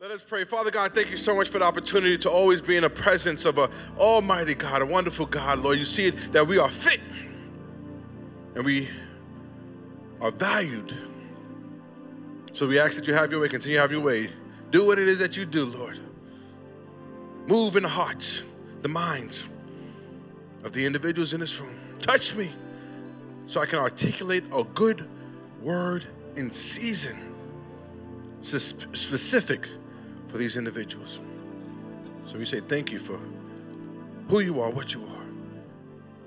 Let us pray. Father God, thank you so much for the opportunity to always be in the presence of an almighty God, a wonderful God, Lord. You see that we are fit and we are valued. So we ask that you have your way, continue to have your way. Do what it is that you do, Lord. Move in the hearts, the minds of the individuals in this room. Touch me so I can articulate a good word in season, specific for these individuals. So we say thank you for who you are, what you are.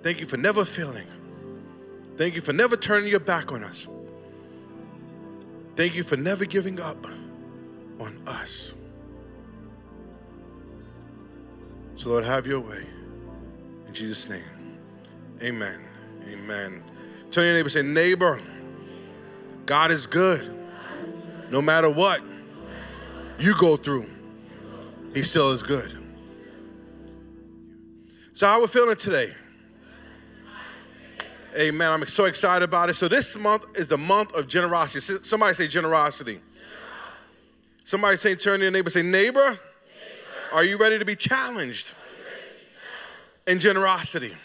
Thank you for never failing. Thank you for never turning your back on us. Thank you for never giving up on us. So, Lord, have your way. In Jesus' name, amen. Amen. Tell your neighbor, say, neighbor, God is good. No matter what you go through, He still is good. So, how are we feeling today? Amen. I'm so excited about it. So, this month is the month of generosity. Somebody say generosity. generosity. Somebody say, turn to your neighbor, say, neighbor, neighbor. are you ready to be challenged, in generosity? in generosity?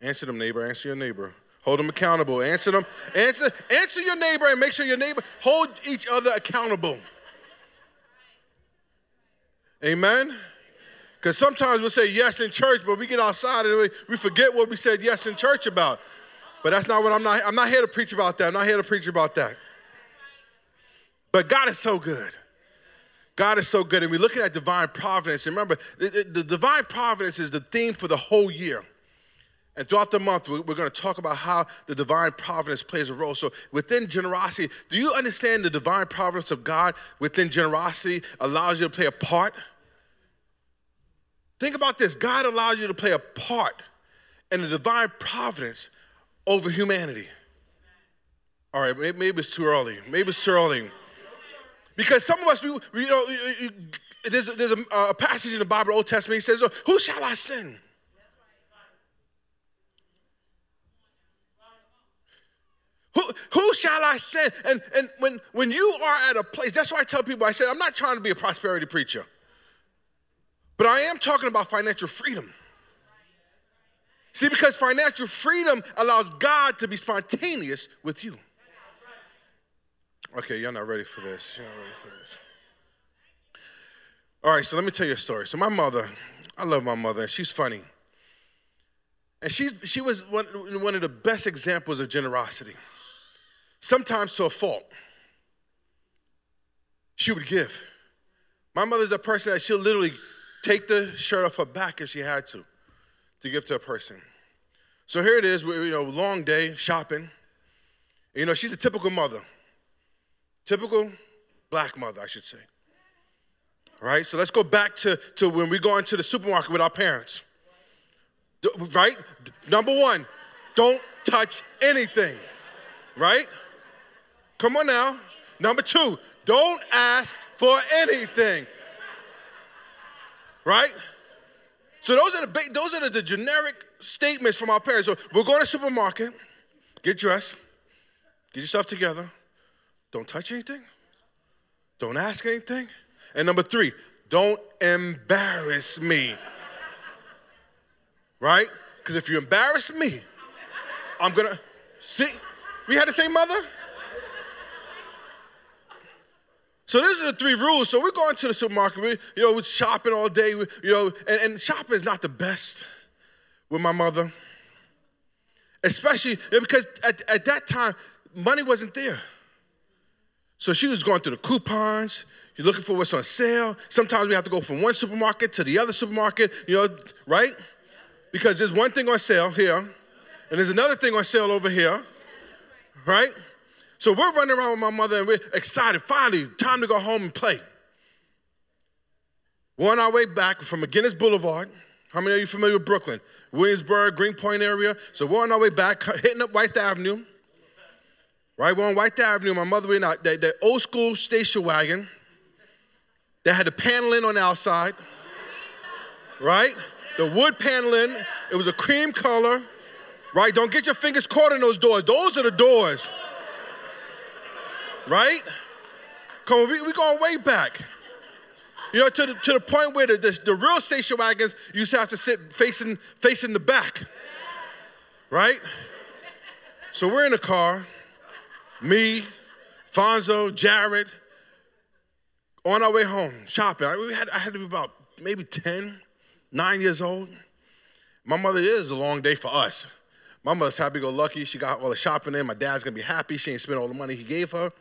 Answer them, neighbor. Answer your neighbor. Hold them accountable. Answer them. Answer, answer your neighbor and make sure your neighbor hold each other accountable. Amen. Because sometimes we'll say yes in church, but we get outside and we forget what we said yes in church about. But that's not what I'm not. I'm not here to preach about that. I'm not here to preach about that. But God is so good. God is so good. And we're looking at divine providence. And remember, the, the divine providence is the theme for the whole year. And throughout the month, we're going to talk about how the divine providence plays a role. So, within generosity, do you understand the divine providence of God within generosity allows you to play a part? Think about this God allows you to play a part in the divine providence over humanity. All right, maybe it's too early. Maybe it's too early. Because some of us, we, we you know, there's, there's a, a, passage in the Bible, Old Testament, he says, Who shall I send? Who, who shall I send? And, and when, when you are at a place, that's why I tell people, I said, I'm not trying to be a prosperity preacher, but I am talking about financial freedom. See, because financial freedom allows God to be spontaneous with you. Okay, you're not ready for this. You're not ready for this. All right, so let me tell you a story. So my mother, I love my mother, and she's funny. And she, she was one, one of the best examples of generosity, sometimes to a fault. She would give. My mother's a person that she'll literally take the shirt off her back if she had to, to give to a person. So here it is, you know, long day shopping. You know, she's a typical mother. Typical black mother, I should say. Right, so let's go back to, to when we go into the supermarket with our parents. Right? Number one, don't touch anything. Right? Come on now. Number two, don't ask for anything. Right? So those are the those are the, the generic statements from our parents. So we're going to supermarket, get dressed, get yourself together. Don't touch anything. Don't ask anything. And number three, don't embarrass me. Right? Because if you embarrass me, I'm gonna see. We had the same mother? So these are the three rules. So we're going to the supermarket. We, you know, we're shopping all day. We, you know, and, and shopping is not the best with my mother, especially because at, at that time money wasn't there. So she was going through the coupons. You're looking for what's on sale. Sometimes we have to go from one supermarket to the other supermarket, you know, right? Because there's one thing on sale here, and there's another thing on sale over here, right? So we're running around with my mother and we're excited. Finally, time to go home and play. We're on our way back from McGuinness Boulevard. How many of you familiar with Brooklyn? Williamsburg, Greenpoint area. So we're on our way back, hitting up White Avenue. Right, we're on White Avenue. My mother in that, that old school station wagon that had the paneling on the outside. Right? The wood paneling. It was a cream color. Right? Don't get your fingers caught in those doors. Those are the doors. Right? Come on, we, we going way back. You know, to the, to the point where the, the, the real station wagons used to have to sit facing, facing the back. Right? So we're in the car, me, Fonzo, Jared, on our way home, shopping. I, had, I had to be about maybe 10, 9 years old. My mother is a long day for us. My mother's happy go lucky. She got all the shopping in. My dad's gonna be happy. She ain't spent all the money he gave her.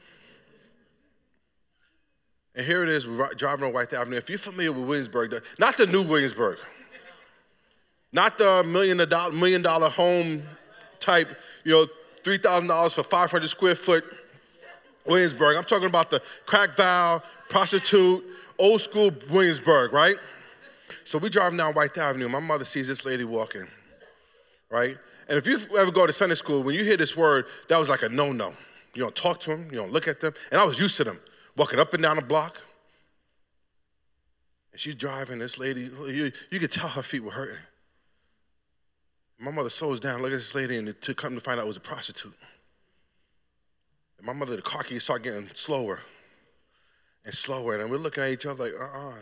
And here it is, we're driving on White Avenue. If you're familiar with Williamsburg, not the new Williamsburg, not the million dollar, million dollar home type, you know, $3,000 for 500 square foot Williamsburg. I'm talking about the crack valve, prostitute, old school Williamsburg, right? So we driving down White Avenue. My mother sees this lady walking, right? And if you ever go to Sunday school, when you hear this word, that was like a no no. You don't talk to them, you don't look at them. And I was used to them walking up and down the block. And she's driving, this lady, you, you could tell her feet were hurting. My mother slows down, look at this lady, and to come to find out it was a prostitute. And my mother, the car keys start getting slower and slower, and we're looking at each other like, uh uh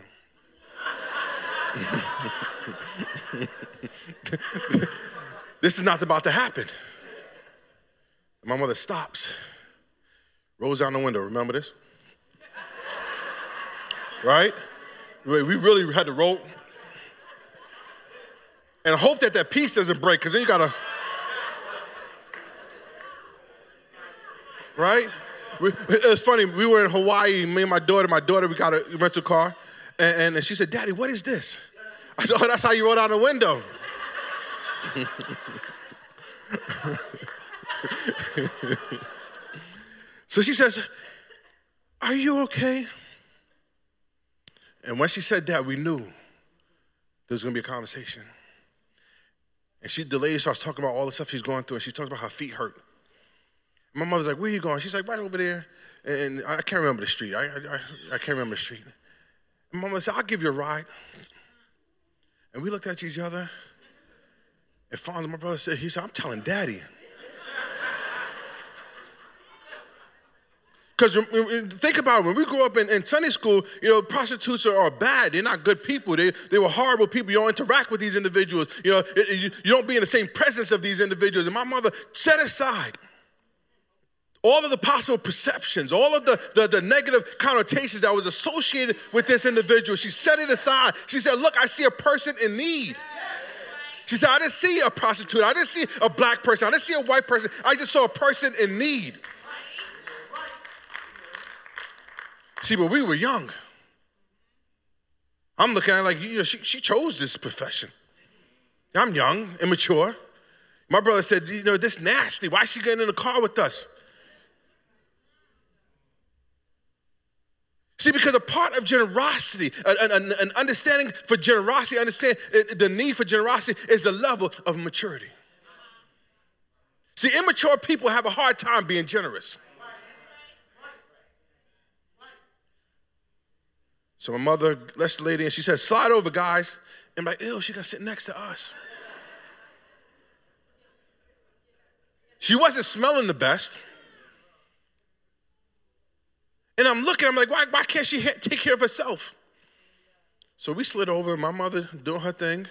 this is not about to happen. My mother stops, rolls down the window. Remember this? Right? We really had to roll. And hope that that piece doesn't break, because then you gotta. Right? It was funny. We were in Hawaii, me and my daughter. My daughter, we got a rental car. And, and she said, Daddy, what is this? I said, Oh, that's how you roll down the window. so she says, Are you okay? And when she said that, we knew there was gonna be a conversation. And she, the lady starts talking about all the stuff she's going through, and she talks about how her feet hurt. My mother's like, Where you going? She's like, Right over there. And I can't remember the street. I, I, I can't remember the street. And my mother said, I'll give you a ride. And we looked at each other. And finally, my brother said, He said, I'm telling daddy. Because think about it, when we grew up in, in, Sunday school, you know, prostitutes are, are, bad. They're not good people. They, they were horrible people. You don't interact with these individuals. You know, it, you, you don't be in the same presence of these individuals. And my mother set aside all of the possible perceptions, all of the, the, the, negative connotations that was associated with this individual. She set it aside. She said, Look, I see a person in need. She said, I didn't see a prostitute. I didn't see a black person. I didn't see a white person. I just saw a person in need. See, but we were young. I'm looking at like, you know, she, she chose this profession. I'm young, immature. My brother said, you know, this nasty. Why is she getting in the car with us? See, because a part of generosity, an, an, an, understanding for generosity, understand eh, the need for generosity is the level of maturity. See, immature people have a hard time being generous. So my mother lets the lady and she says, slide over, guys. And I'm like, ew, she got to sit next to us. She wasn't smelling the best. And I'm looking, I'm like, why, why can't she take care of herself? So we slid over, my mother doing her thing,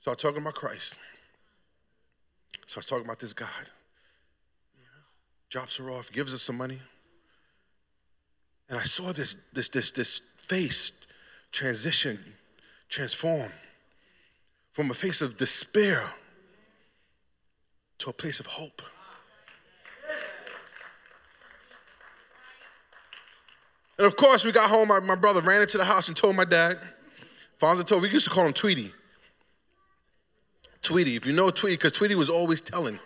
start talking about Christ. Start talking about this God. Drops her off, gives her some money. And I saw this, this, this, this face transition, transform from a face of despair to a place of hope. And of course, we got home. My, my brother ran into the house and told my dad. Fonzo told, we used to call him Tweety. Tweety, if you know Tweety, because Tweety was always telling.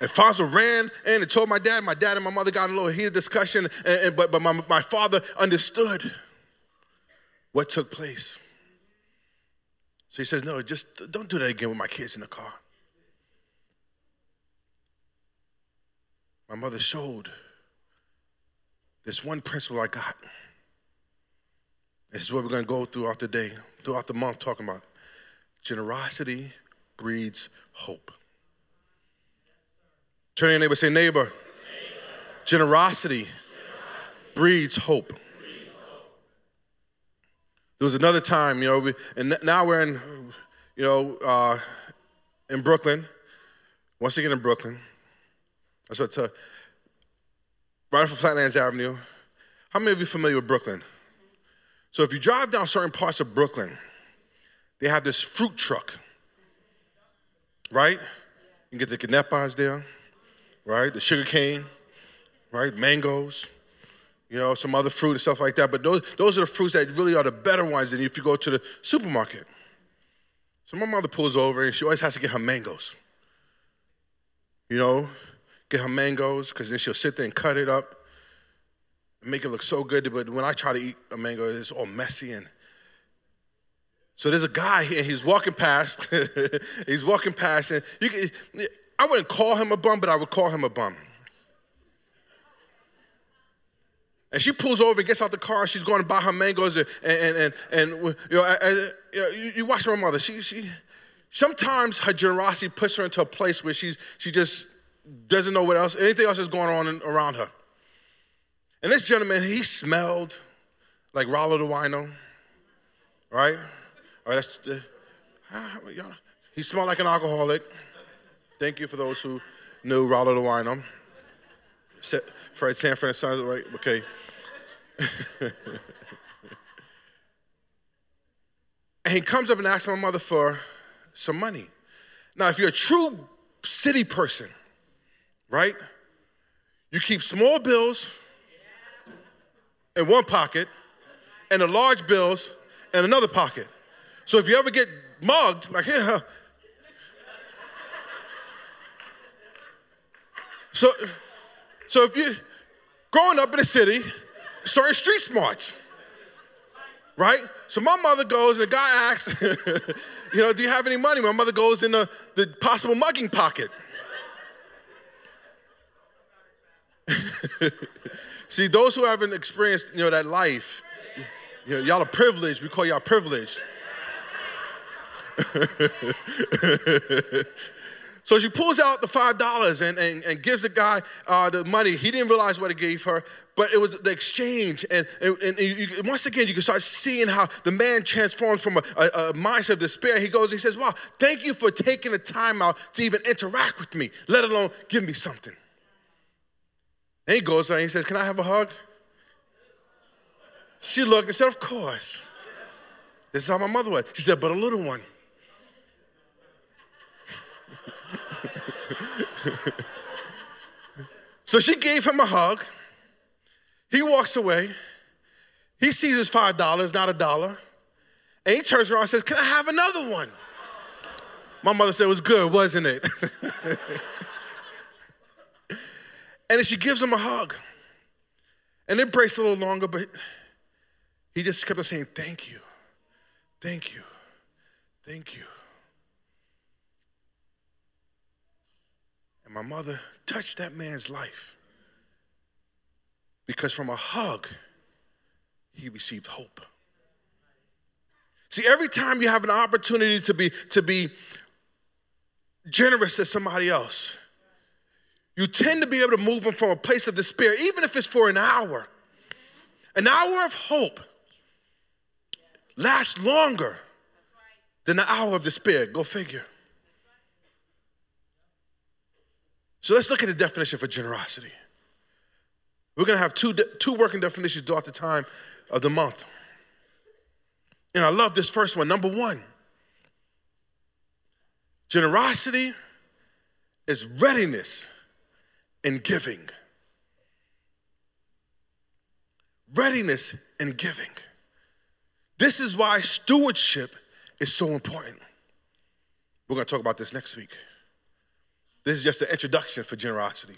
And Fonzo ran in and told my dad. My dad and my mother got a little heated discussion, and, and, but, but my, my father understood what took place. So he says, No, just don't do that again with my kids in the car. my mother showed this one principle I got. This is what we're going to go throughout the day, throughout the month, talking about generosity breeds hope. Turn your neighbor, say, neighbor, neighbor. Generosity, generosity, breeds hope. There was another time, you know, we, and now we're in, you know, uh, in Brooklyn. Once again in Brooklyn. So to right off of Flatlands Avenue. How many of you familiar with Brooklyn? So if you drive down certain parts of Brooklyn, they have this fruit truck, right? You can get the quenepas there, right? The sugar cane, right? Mangoes, you know, some other fruit and stuff like that. But those, those are the fruits that really are the better ones than if you go to the supermarket. So my mother pulls over and she always has to get her mangoes. You know, get her mangoes because then she'll sit there and cut it up and make it look so good. But when I try to eat a mango, it's all messy and so there's a guy here, he's walking past. he's walking past, and you can, I wouldn't call him a bum, but I would call him a bum. And she pulls over and gets out the car. She's going to buy her mangoes, and and and, and you know, you, you watch her mother. She she sometimes her generosity puts her into a place where she's she just doesn't know what else anything else is going on in, around her. And this gentleman, he smelled like Rollo the wino, right? All right, that's uh, the, he smelled like an alcoholic. Thank you for those who knew Rollo the wino. Fred Sanford and Sons, right? Okay. and he comes up and asks my mother for some money. Now, if you're a true city person, right? You keep small bills in one pocket and the large bills in another pocket. So if you ever get mugged, like here, so so if you growing up in the city, certain street smarts, right? So my mother goes and the guy asks, you know, do you have any money? My mother goes in the, the possible mugging pocket. See, those who haven't experienced, you know, that life, you know, y'all are privileged. We call y'all privileged. so she pulls out the five dollars and, and, and, gives the guy uh, the money. He didn't realize what he gave her, but it was the exchange. And, and, and you, once again, you can start seeing how the man transforms from a, a, a mindset of despair. He goes, he says, "Wow, thank you for taking the time out to even interact with me, let alone give me something." And he goes and he says, Can I have a hug? She looked and said, Of course. This is how my mother was. She said, But a little one. So she gave him a hug. He walks away. He sees his $5, not a dollar. And he turns around and says, Can I have another one? My mother said, It was good, wasn't it? And then she gives him a hug. And it breaks a little longer, but he just kept on saying, Thank you, thank you, thank you. And my mother touched that man's life because from a hug, he received hope. See, every time you have an opportunity to be, to be generous to somebody else, you tend to be able to move them from a place of despair, even if it's for an hour. An hour of hope lasts longer than the hour of despair. Go figure. So let's look at the definition for generosity. We're going to have two, two working definitions throughout the time of the month. And I love this first one. Number one generosity is readiness in giving. Readiness in giving. This is why stewardship is so important. We're going to talk about this next week. This is just an introduction for generosity.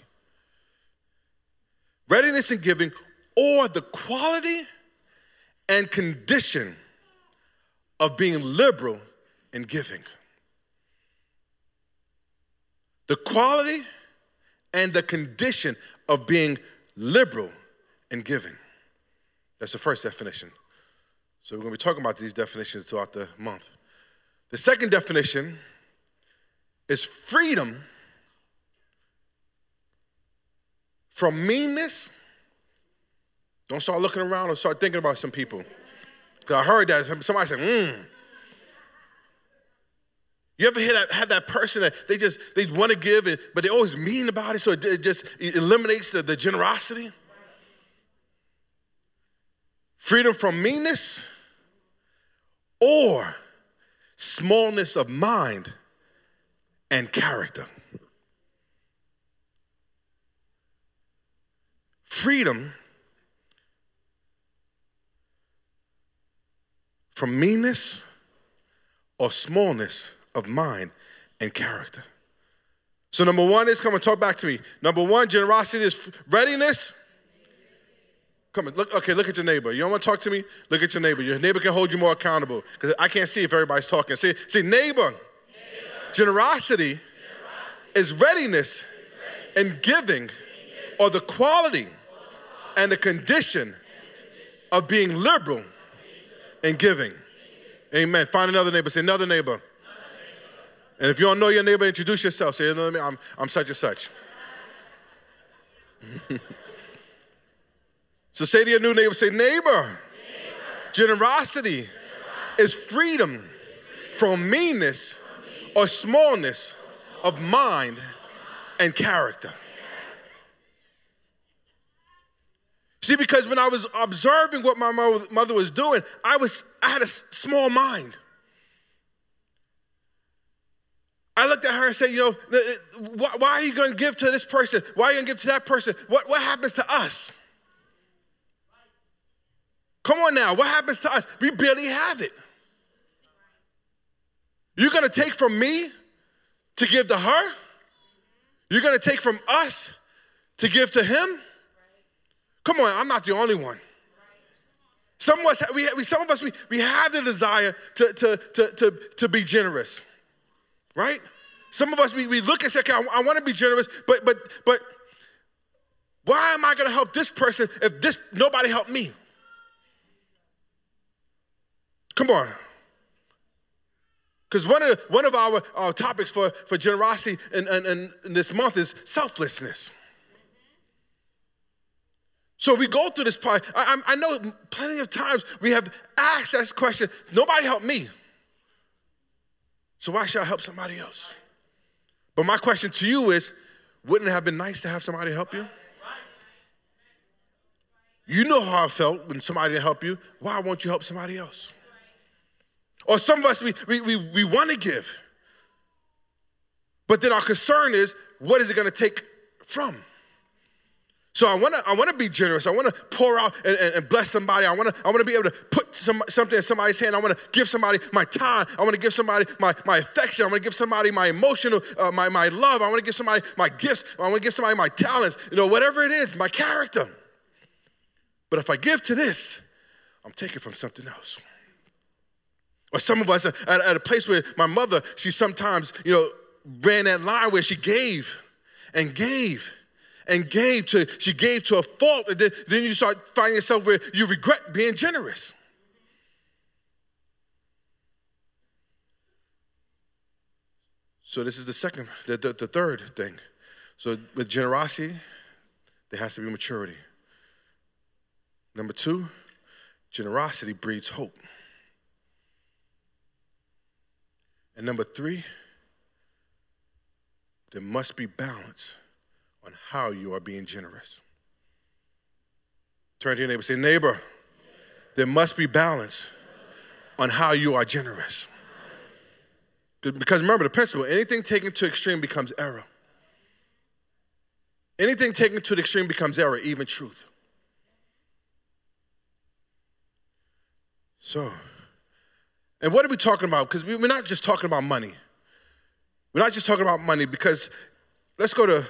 Readiness in giving, or the quality and condition of being liberal in giving. The quality and the condition of being liberal in giving. That's the first definition. So we're going to be talking about these definitions throughout the month. The second definition is freedom from meanness. Don't start looking around or start thinking about some people. Because I heard that somebody said, mmm. You ever hear that, have that person that they just, they want to give, and, but they always mean about it, so it, just it eliminates the, the generosity? Freedom from meanness or smallness of mind and character. Freedom from meanness or smallness of mind and character. So, number one is come and talk back to me. Number one, generosity is readiness. Come on, look, okay, look at your neighbor. You don't want to talk to me? Look at your neighbor. Your neighbor can hold you more accountable because I can't see if everybody's talking. See, see neighbor, neighbor. Generosity, generosity, is readiness in giving or the quality and the condition of being liberal in giving. Amen. Find another neighbor. Say, another neighbor. And if you don't know your neighbor, introduce yourself. Say, you know what I'm, I'm such and such. so say to your new neighbor, say, neighbor, neighbor. generosity, generosity is freedom from meanness or smallness of mind and character. See, because when I was observing what my mother was doing, I was I had a small mind. I looked at her and said, you know, why are you going to give to this person? Why are you going to give to that person? What, what happens to us? Come on now, what happens to us? We barely have it. You're going to take from me to give to her? You're going to take from us to give to him? Come on, I'm not the only one. Some of us, we, we some of us, we, we have the desire to, to, to, to, to be generous right? Some of us, we, we look and say, okay, I, I want to be generous, but, but, but why am I going to help this person if this nobody helped me? Come on. Because one of, one of our, our topics for, for generosity in, in, in this month is selflessness. So we go through this part. I, I, know plenty of times we have asked that question nobody helped me. So why should I help somebody else? But my question to you is wouldn't it have been nice to have somebody help you? You know how I felt when somebody didn't help you. Why won't you help somebody else? Or some of us, we, we, we, we want to give. But then our concern is what is it going to take from? So I want to I want to be generous. I want to pour out and, and, and, bless somebody. I want to I want to be able to put some, something in somebody's hand. I want to give somebody my time. I want to give somebody my, my affection. I want to give somebody my emotional uh, my my love. I want to give somebody my gifts. I want to give somebody my talents. You know whatever it is, my character. But if I give to this, I'm taking from something else. Or some of us at, at a place where my mother, she sometimes you know ran that line where she gave and gave and gave to, she gave to a fault, and then, then you start finding yourself where you regret being generous. So this is the second, the, the, the third thing. So with generosity, there has to be maturity. Number two, generosity breeds hope. And number three, there must be balance on how you are being generous. Turn to your neighbor say, Neighbor, there must be balance on how you are generous. Because remember the principle anything taken to extreme becomes error. Anything taken to the extreme becomes error, even truth. So, and what are we talking about? Because we're not just talking about money. We're not just talking about money because let's go to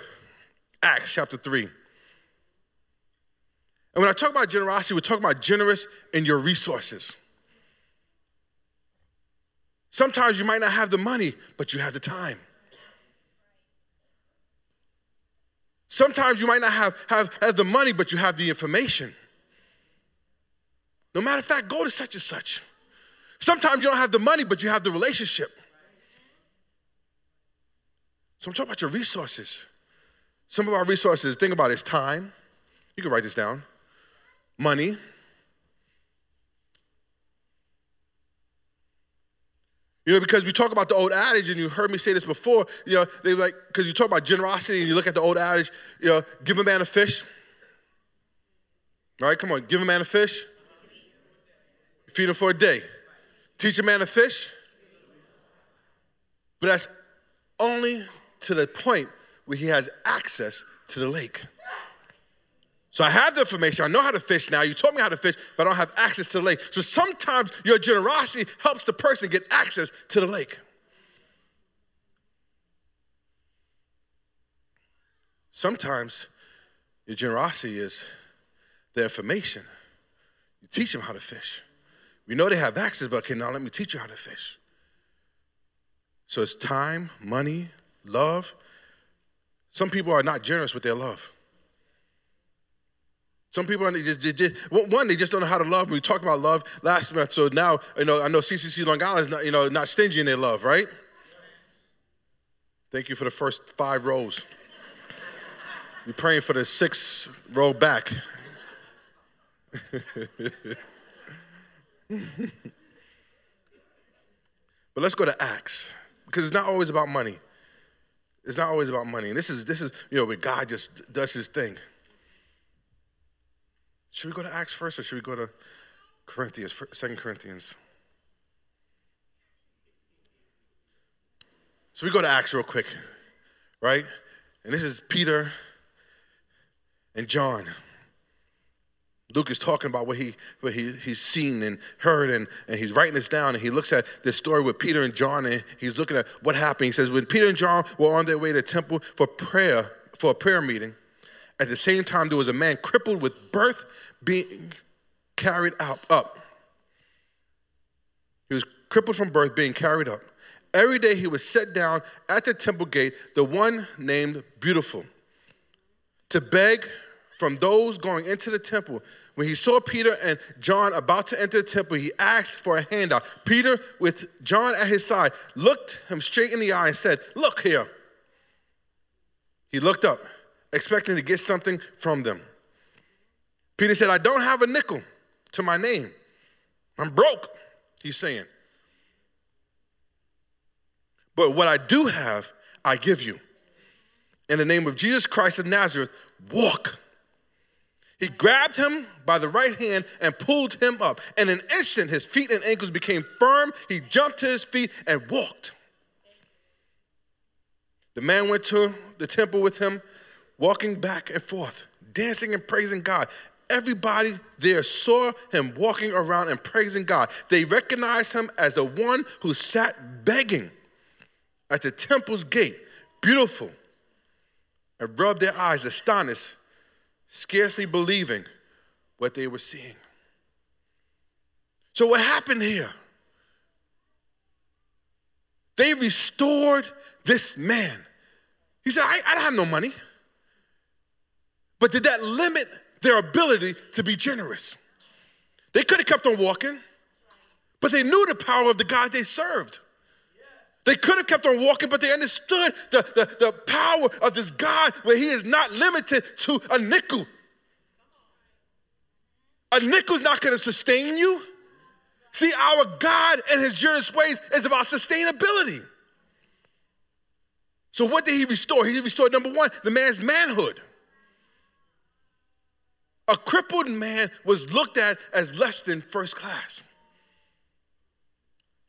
Acts chapter 3. And when I talk about generosity, we're talking about generous in your resources. Sometimes you might not have the money, but you have the time. Sometimes you might not have, have, have the money, but you have the information. No matter of fact, go to such and such. Sometimes you don't have the money, but you have the relationship. So I'm talking about your resources. Some of our resources, think about it, is time. You can write this down. Money. You know, because we talk about the old adage, and you heard me say this before, you know, they like, because you talk about generosity and you look at the old adage, you know, give a man a fish. All right, come on, give a man a fish. Feed him for a day. Teach a man to fish. But that's only to the point he has access to the lake. So I have the information. I know how to fish now. You taught me how to fish, but I don't have access to the lake. So sometimes your generosity helps the person get access to the lake. Sometimes your generosity is the information. You teach them how to fish. We know they have access, but okay, now let me teach you how to fish. So it's time, money, love. Some people are not generous with their love. Some people, they just, they just, one, they just don't know how to love. We talked about love last month, so now you know I know CCC Long Island is not, you know, not stingy in their love, right? Thank you for the first five rows. We're praying for the sixth row back. but let's go to Acts because it's not always about money. It's not always about money. And this is this is you know where God just does His thing. Should we go to Acts first, or should we go to Corinthians, Second Corinthians? So we go to Acts real quick, right? And this is Peter and John. Luke is talking about what, he, what he, he's seen and heard, and, and he's writing this down. And he looks at this story with Peter and John, and he's looking at what happened. He says, When Peter and John were on their way to the temple for prayer, for a prayer meeting, at the same time, there was a man crippled with birth being carried out up. He was crippled from birth, being carried up. Every day he was set down at the temple gate, the one named Beautiful, to beg from those going into the temple. When he saw Peter and John about to enter the temple, he asked for a handout. Peter, with John at his side, looked him straight in the eye and said, Look here. He looked up, expecting to get something from them. Peter said, I don't have a nickel to my name. I'm broke, he's saying. But what I do have, I give you. In the name of Jesus Christ of Nazareth, walk. He grabbed him by the right hand and pulled him up. In an instant, his feet and ankles became firm. He jumped to his feet and walked. The man went to the temple with him, walking back and forth, dancing and praising God. Everybody there saw him walking around and praising God. They recognized him as the one who sat begging at the temple's gate, beautiful, and rubbed their eyes, astonished scarcely believing what they were seeing. So, what happened here? They restored this man. He said, I, I don't have no money. But did that limit their ability to be generous? They could have kept on walking, but they knew the power of the God they served. They could have kept on walking, but they understood the, the, the power of this God where He is not limited to a nickel. A nickel's not gonna sustain you. See, our God and His generous ways is about sustainability. So, what did He restore? He restored number one, the man's manhood. A crippled man was looked at as less than first class.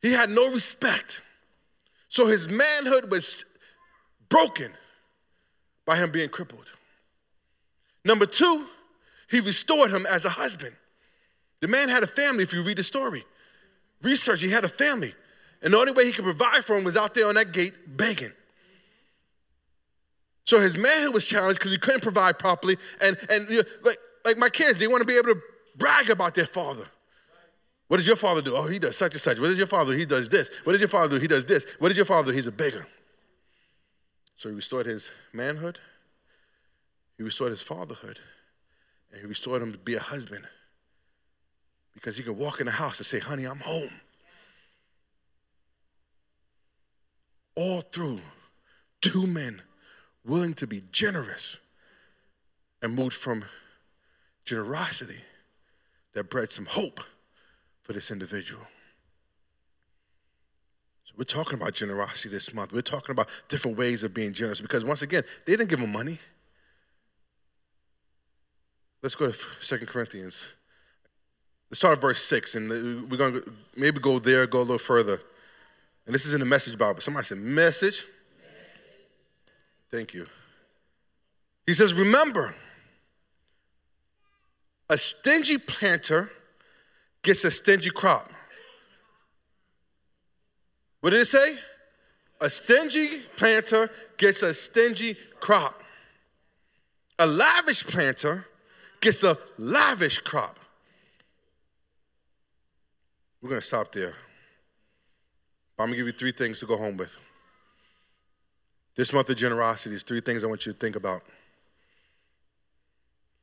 He had no respect. So his manhood was broken by him being crippled. Number two, he restored him as a husband. The man had a family, if you read the story. Research, he had a family. And the only way he could provide for him was out there on that gate begging. So his manhood was challenged because he couldn't provide properly. And, and you know, like, like my kids, they want to be able to brag about their father. What does your father do? Oh, he does such and such. What does your father do? He does this. What does your father do? He does this. What does your father do? He's a beggar. So he restored his manhood, he restored his fatherhood, and he restored him to be a husband. Because he could walk in the house and say, honey, I'm home. All through two men willing to be generous and moved from generosity that bred some hope for this individual. So we're talking about generosity this month. We're talking about different ways of being generous because once again, they didn't give him money. Let's go to Second Corinthians. Let's start at verse 6, and we're going to maybe go there, go a little further. And this is in the message Bible. Somebody said, message. Thank you. He says, Remember, a stingy planter gets a stingy crop. What did it say? A stingy planter gets a stingy crop. A lavish planter gets a lavish crop. We're going to stop there. I'm going to give you three things to go home with. This month of generosity is three things I want you to think about.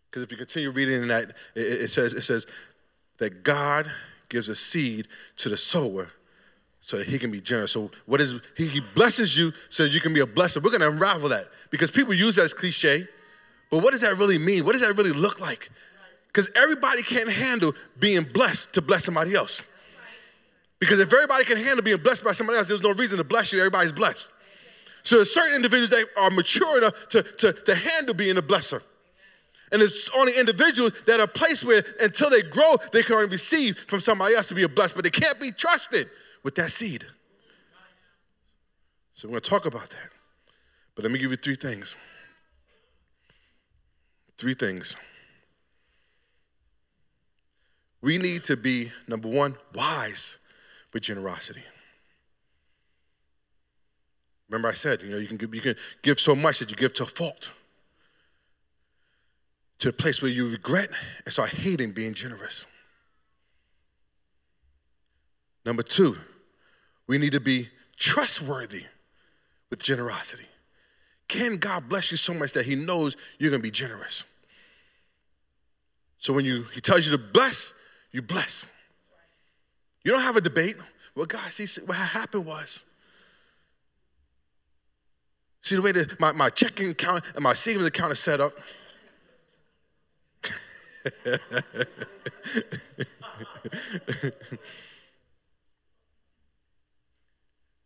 Because if you continue reading in that, it, it, says, it says that God gives a seed to the sower so that he can be generous. So what is he, he blesses you so that you can be a blesser. We're gonna unravel that because people use that as cliche, but what does that really mean? What does that really look like? Because everybody can't handle being blessed to bless somebody else. Because if everybody can handle being blessed by somebody else, there's no reason to bless you. Everybody's blessed. So there's certain individuals that are mature enough to, to, to handle being a blesser. And it's only individuals that are placed where until they grow, they can only receive from somebody else to be a blessed, but they can't be trusted with that seed. So we're going to talk about that. But let me give you three things. Three things. We need to be, number one, wise with generosity. Remember, I said, you know, you can give, you can give so much that you give to a fault, to a place where you regret and start hating being generous. Number two, we need to be trustworthy with generosity. Can God bless you so much that He knows you're gonna be generous? So when you He tells you to bless, you bless. You don't have a debate. Well, guys, see, what happened was, see the way that my, my checking account and my savings account is set up.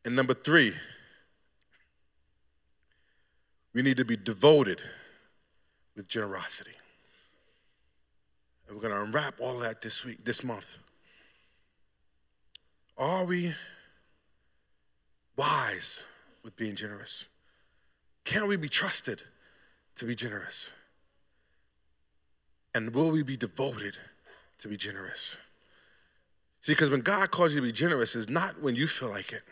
and number three, we need to be devoted with generosity. And we're going to unwrap all of that this week, this month. Are we wise with being generous? Can we be trusted to be generous? And will we be devoted to be generous? See, because when God calls you to be generous, is not when you feel like it.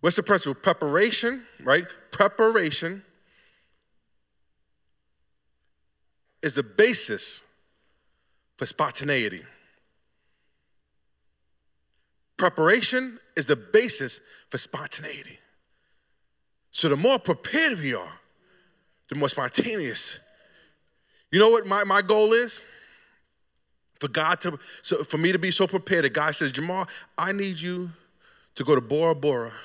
What's the principle? Preparation, right? Preparation is the basis for spontaneity. Preparation is the basis for spontaneity. So the more prepared we are, the more spontaneous. You know what my, my goal is? For God to, so for me to be so prepared that God says, Jamal, I need you to go to Bora Bora.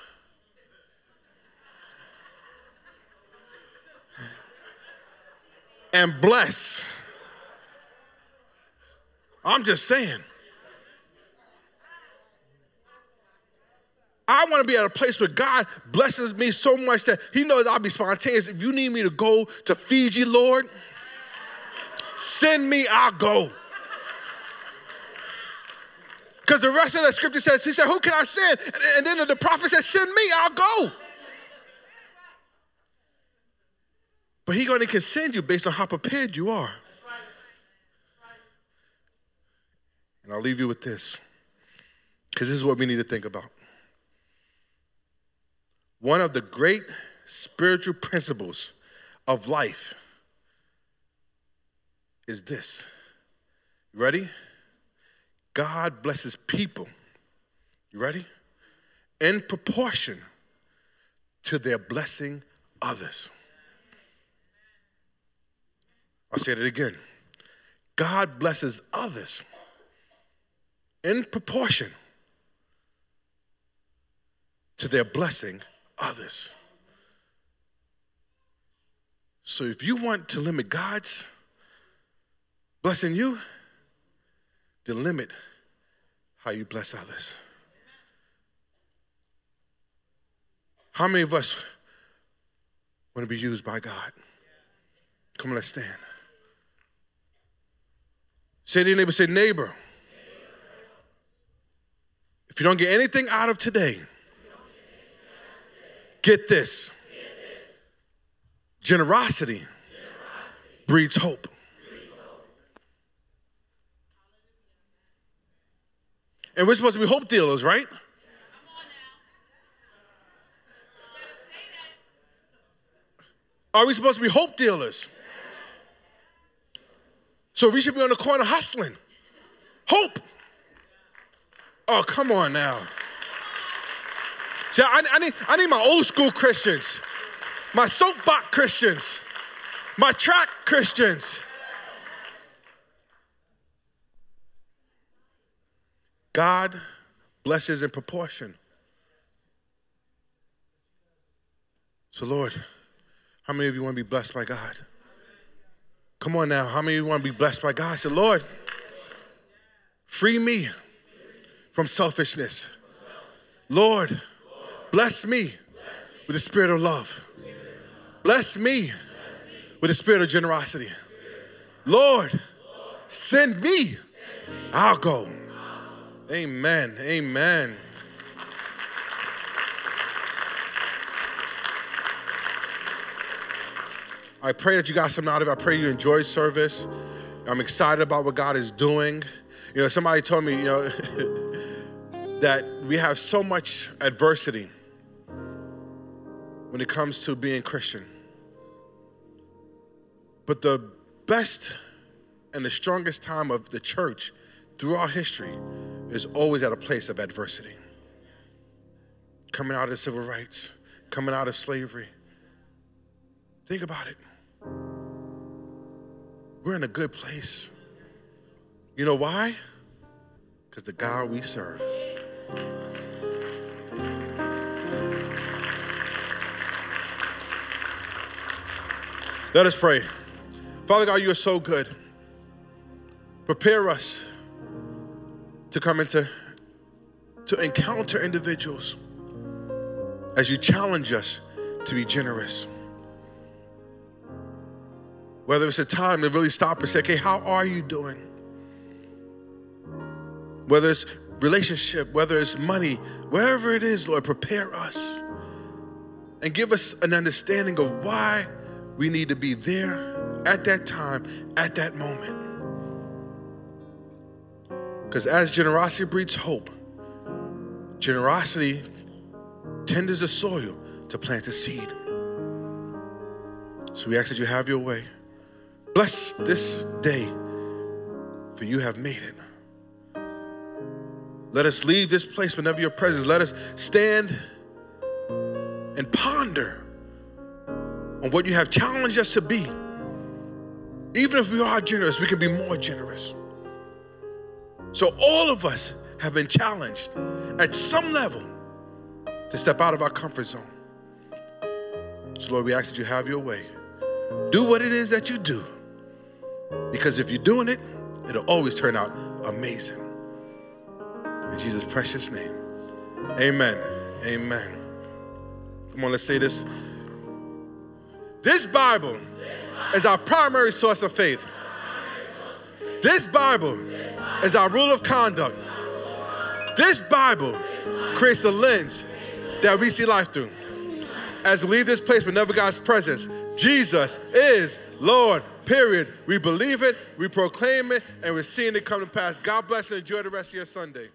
And bless. I'm just saying. I want to be at a place where God blesses me so much that He knows I'll be spontaneous. If you need me to go to Fiji, Lord, send me, I'll go. Because the rest of the scripture says, He said, Who can I send? And then the prophet said, Send me, I'll go. But He only can send you based on how prepared you are. And I'll leave you with this, because this is what we need to think about. One of the great spiritual principles of life is this. You ready? God blesses people. You ready? In proportion to their blessing others. I'll say it again. God blesses others in proportion to their blessing others. So if you want to limit God's blessing you, then limit how you bless others. How many of us want to be used by God? Come let's stand. Say to your neighbor, say, neighbor, if you don't get anything out of today, get this. Generosity breeds hope. And we're supposed to be hope dealers, right? Are we supposed to be hope dealers? So we should be on the corner hustling. Hope. Oh, come on now. See, I, I, need, I need my old school Christians, my soapbox Christians, my track Christians. God blesses in proportion. So, Lord, how many of you want to be blessed by God? Come on now. How many of you want to be blessed by God? Say, Lord, free me from selfishness. Lord, bless me with the spirit of love. Bless me with the spirit of generosity. Lord, send me. I'll go. Amen. Amen. I pray that you got something out of it. I pray you enjoyed service. I'm excited about what God is doing. You know, somebody told me, you know, that we have so much adversity when it comes to being Christian. But the best and the strongest time of the church throughout history is always at a place of adversity. Coming out of civil rights, coming out of slavery. Think about it. We're in a good place. You know why? Because the God we serve. Let us pray. Father God, you are so good. Prepare us to come into to encounter individuals as you challenge us to be generous. Whether it's a time to really stop and say, okay, how are you doing? Whether it's relationship, whether it's money, wherever it is, Lord, prepare us and give us an understanding of why we need to be there at that time, at that moment. Because as generosity breeds hope, generosity tenders the soil to plant a seed. So we ask that you have your way. Bless this day, for you have made it. Let us leave this place whenever your presence. Let us stand and ponder on what you have challenged us to be. Even if we are generous, we can be more generous. So all of us have been challenged at some level to step out of our comfort zone. So Lord, we ask that you have your way. Do what it is that you do. Because if you're doing it, it'll always turn out amazing. In Jesus' precious name. Amen. Amen. Come on, let's say this. This Bible is our primary source of faith. This Bible is our rule of conduct. This Bible creates the lens that we see life through. As we leave this place with never God's presence, Jesus is Lord, period. We believe it, we proclaim it, and we're seeing it come to pass. God bless and enjoy the rest of your Sunday.